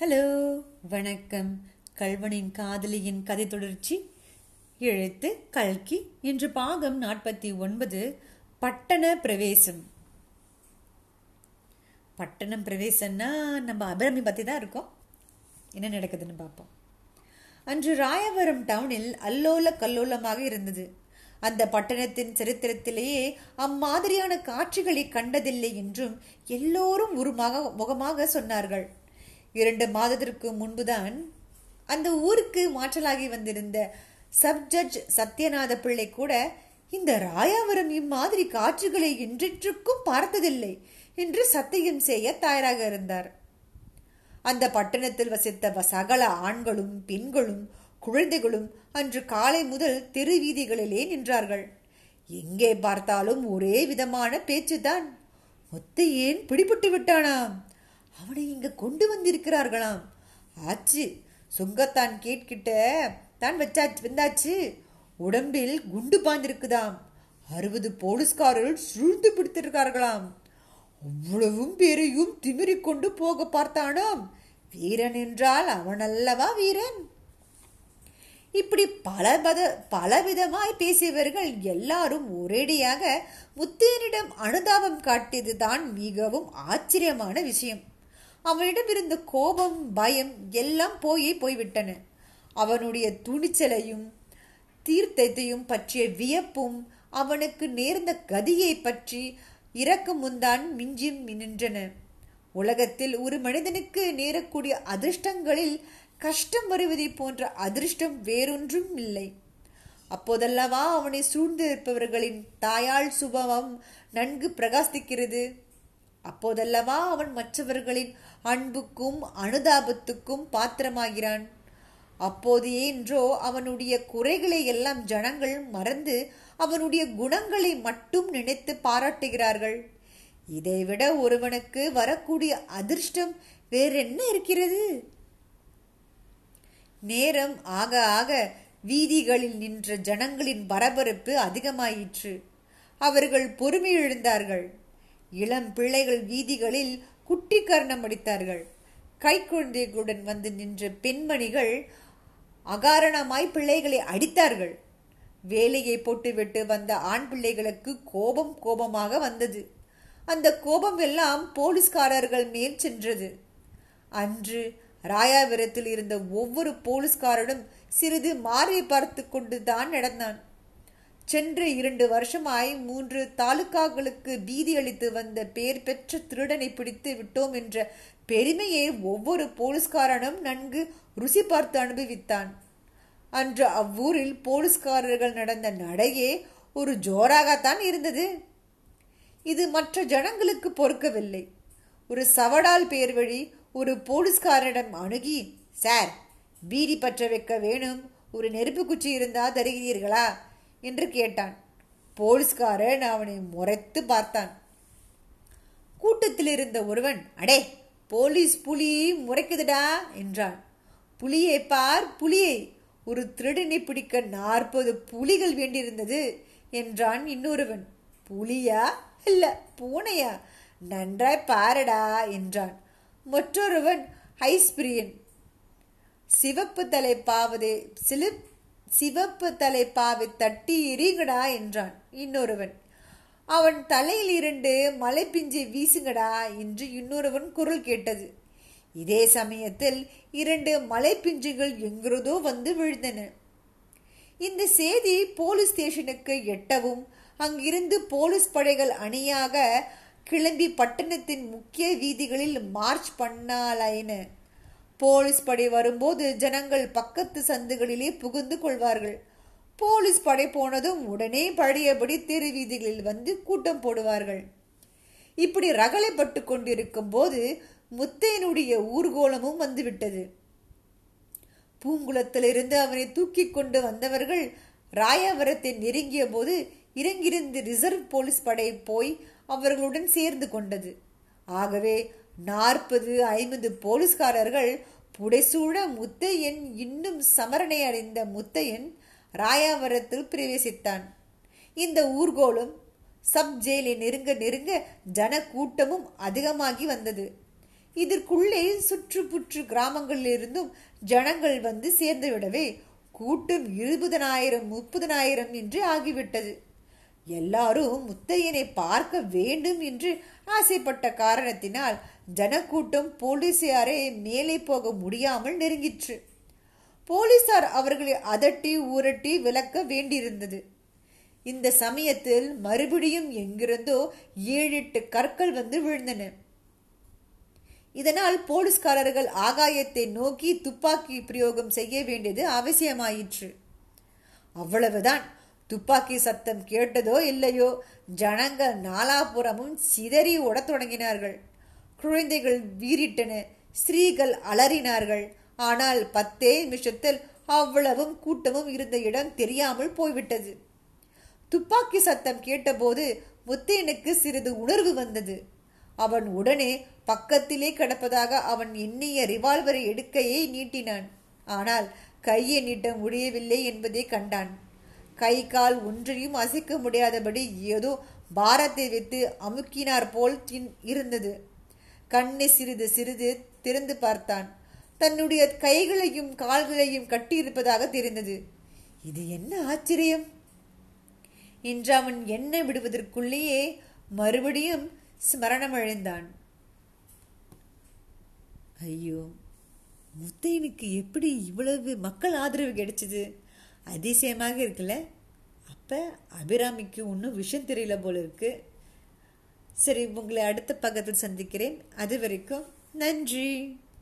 Hello வணக்கம். கல்வனின் காதலியின் கதை தொடர்ச்சி. எழுத்து கல்கி இன்று பாகம் நாற்பத்தி ஒன்பது பட்டண பிரவேசம். பட்டணம் பிரவேசம்னா நம்ம அபிரமி பற்றி தான் இருக்கோம். என்ன நடக்குதுன்னு பார்ப்போம். அன்று ராயவரம் டவுனில் அல்லோல கல்லோலமாக இருந்தது. அந்த பட்டணத்தின் சரித்திரத்திலேயே அம்மாதிரியான காட்சிகளை கண்டதில்லை என்றும் எல்லோரும் உருமாக முகமாக சொன்னார்கள். இரண்டு மாதத்திற்கு முன்புதான் அந்த ஊருக்கு மாற்றலாகி வந்திருந்த சப் ஜட்ஜ் சத்யநாத பிள்ளை கூட இந்த ராயாவரம் இம்மாதிரி காட்சிகளை இன்றிற்றுக்கும் பார்த்ததில்லை என்று சத்தியம் செய்ய தயாராக இருந்தார். அந்த பட்டணத்தில் வசித்த சகல ஆண்களும் பெண்களும் குழந்தைகளும் அன்று காலை முதல் தெரு வீதிகளிலே நின்றார்கள். எங்கே பார்த்தாலும் ஒரே விதமான பேச்சுதான். ஒத்த ஏன் பிடிபட்டு விட்டானாம்? அவனை இங்க கொண்டு வந்திருக்கிறார்களாம். ஆச்சு சுங்கத்தான் கேட்கிட்ட தான் வச்சாச்சு வந்தாச்சு. உடம்பில் குண்டு பாய்ந்திருக்குதாம். அறுபது போலீஸ்காரர்கள் சுழ்ந்து பிடித்திருக்கார்களாம். அவ்வளவும் பேரையும் திமிரிக் கொண்டு போக பார்த்தானாம். வீரன் என்றால் அவனல்லவா வீரன்? இப்படி பல பத பலவிதமாய் பேசியவர்கள் எல்லாரும் ஒரேடியாக முத்தேனிடம் அனுதாபம் காட்டியதுதான் மிகவும் ஆச்சரியமான விஷயம். அவனிடம் இருந்த கோபம் பயம் எல்லாம் போயே போய்விட்டன. அவனுடைய துணிச்சலையும் தீர்த்தத்தையும் பற்றிய வியப்பும் அவனுக்கு நேர்ந்த கதியை பற்றி இறக்கு முந்தான் மிஞ்சி நின்றன. உலகத்தில் ஒரு மனிதனுக்கு நேரக்கூடிய அதிர்ஷ்டங்களில் கஷ்டம் வருவதை போன்ற அதிர்ஷ்டம் வேறொன்றும் இல்லை. அப்போதல்லவா அவனை சூழ்ந்திருப்பவர்களின் தாயாள் சுபாவம் நன்கு பிரகாசிக்கிறது. அப்போதல்லவா அவன் மற்றவர்களின் அன்புக்கும் அனுதாபத்துக்கும் பாத்திரமாகிறான். அப்போது ஏன்றோ அவனுடைய குறைகளை எல்லாம் ஜனங்கள் மறந்து அவனுடைய குணங்களை மட்டும் நினைத்து பாராட்டுகிறார்கள். இதைவிட ஒருவனுக்கு வரக்கூடிய அதிர்ஷ்டம் வேறென்ன இருக்கிறது? நேரம் ஆக ஆக வீதிகளில் நின்ற ஜனங்களின் பரபரப்பு அதிகமாயிற்று. அவர்கள் பொறுமை எழுந்தார்கள் இளம் பிள்ளைகள் வீதிகளில் குட்டி கர்ணம் அடித்தார்கள் கைக்குழந்தைகளுடன் வந்து நின்ற பெண்மணிகள் அகாரணமாய் பிள்ளைகளை அடித்தார்கள். வேலையை போட்டுவிட்டு வந்த ஆண் பிள்ளைகளுக்கு கோபம் கோபமாக வந்தது. அந்த கோபம் எல்லாம் போலீஸ்காரர்கள் மேல் சென்றது. அன்று ராயாபுரத்தில் இருந்த ஒவ்வொரு போலீஸ்காரனும் சிறிது மாறி பார்த்து கொண்டு தான் நடந்தான். சென்று இரண்டு வருஷமாய் மூன்று தாலுகாக்களுக்கு பீதி அளித்து வந்த பேர் பெற்ற திருடனை பிடித்து விட்டோம் என்ற பெருமையை ஒவ்வொரு போலீஸ்காரனும் நன்கு ருசி பார்த்து அனுபவித்தான். அன்று அவ்வூரில் போலீஸ்காரர்கள் நடந்த நடையே ஒரு ஜோராகத்தான் இருந்தது. இது மற்ற ஜனங்களுக்கு பொறுக்கவில்லை. ஒரு சவடால் பேர் வழி ஒரு போலீஸ்காரனிடம் அணுகி சார் பீடி பற்ற வைக்க வேணும். ஒரு நெருப்பு குச்சி இருந்தா தருகிறீர்களா? என்று கேட்டான். போலீஸ்காரன் அவனை முறைத்து பார்த்தான். கூட்டத்தில் இருந்த ஒருவன் அடே போலீஸ் புலி முறைக்குதுடா என்றான். புலியை பார் புலியை ஒரு திருடனை பிடிக்க நாற்பது புலிகள் வேண்டியிருந்தது என்றான் இன்னொருவன். புலியா? இல்ல பூனையா? நன்றாய் பாரடா என்றான். மற்றொருவன் ஐஸ்பிரியன் சிவப்பு தலை பாவதே சிலிப் சிவப்பு தலைப்பாவை தட்டி எறிங்கடா என்றான் இன்னொருவன். அவன் தலையில் இரண்டு மலை பிஞ்சை வீசுங்கடா என்று இன்னொருவன் குரல் கேட்டது. இதே சமயத்தில் இரண்டு மலை பிஞ்சுகள் எங்கிறதோ வந்து விழுந்தன. இந்த செய்தி போலீஸ் ஸ்டேஷனுக்கு எட்டவும் அங்கிருந்து போலீஸ் படைகள் அணியாக கிளம்பி பட்டணத்தின் முக்கிய வீதிகளில் மார்ச் பண்ணாலாயின போலீஸ் படை வரும்போது ஜனங்கள் பக்கத்து சந்துகளிலே புகுந்து கொள்வார்கள். போலீஸ் படை போனதும் உடனே பழையபடி தெரு வீதிகளில் வந்து கூட்டம் போடுவார்கள். இப்படி ரகலைப்பட்டு கொண்டிருக்கும் போது முத்தையனுடைய ஊர்கோலமும் வந்துவிட்டது. பூங்குளத்திலிருந்து அவனை தூக்கி கொண்டு வந்தவர்கள் ராயாவரத்தை நெருங்கிய போது இறங்கிருந்து ரிசர்வ் போலீஸ் படை போய் அவர்களுடன் சேர்ந்து கொண்டது. ஆகவே நாற்பது ஐம்பது போலீஸ்காரர்கள் புடைசூழ முத்தையன் இன்னும் சமரணை அடைந்த முத்தையன் ராயாவரத்தில் பிரவேசித்தான். இந்த ஊர்கோலும் சப் ஜெயிலை நெருங்க நெருங்க ஜன கூட்டமும் அதிகமாகி வந்தது. இதற்குள்ளே சுற்றுப்புற்று கிராமங்களிலிருந்தும் ஜனங்கள் வந்து சேர்ந்துவிடவே கூட்டம் இருபதனாயிரம் முப்பதனாயிரம் என்று ஆகிவிட்டது. எல்லாரும் முத்தையனை பார்க்க வேண்டும் என்று ஆசைப்பட்ட காரணத்தினால் ஜனக்கூட்டம் போலீசாரே மேலே போக முடியாமல் நெருங்கிற்று. போலீசார் அவர்களை அதட்டி ஊரட்டி விலக்க வேண்டியிருந்தது. இந்த சமயத்தில் மறுபடியும் எங்கிருந்தோ ஏழு எட்டு கற்கள் வந்து விழுந்தன. இதனால் போலீஸ்காரர்கள் ஆகாயத்தை நோக்கி துப்பாக்கி பிரயோகம் செய்ய வேண்டியது அவசியமாயிற்று. அவ்வளவுதான். துப்பாக்கி சத்தம் கேட்டதோ இல்லையோ ஜனங்கள் நாலாபுறமும் சிதறி ஓடத் தொடங்கினார்கள். குழந்தைகள் வீறிட்டன ஸ்திரீகள் அலறினார்கள். ஆனால் பத்தே நிமிஷத்தில் அவ்வளவும் கூட்டமும் இருந்த இடம் தெரியாமல் போய்விட்டது. துப்பாக்கி சத்தம் கேட்டபோது முத்தையனுக்கு சிறிது உணர்வு வந்தது. அவன் உடனே பக்கத்திலே கிடப்பதாக அவன் எண்ணிய ரிவால்வரை எடுக்கையை நீட்டினான். ஆனால் கையை நீட்ட முடியவில்லை என்பதை கண்டான். கை கால் ஒன்றையும் அசைக்க முடியாதபடி ஏதோ பாரத்தை வைத்து அமுக்கினார் போல் இருந்தது. கண்ணை சிறிது சிறிது திறந்து பார்த்தான். தன்னுடைய கைகளையும் கால்களையும் கட்டியிருப்பதாக தெரிந்தது. இது என்ன ஆச்சரியம்? என்று அவன் எண்ணெய் விடுவதற்குள்ளேயே மறுபடியும் ஸ்மரணமடைந்தான் ஐயோ முத்தையனுக்கு எப்படி இவ்வளவு மக்கள் ஆதரவு கிடைச்சது? அதிசயமாக இருக்குல்ல? அப்போ அபிராமிக்கு ஒன்றும் விஷயம் தெரியல போல இருக்கு. சரி உங்களை அடுத்த பக்கத்தில் சந்திக்கிறேன். அது வரைக்கும் நன்றி.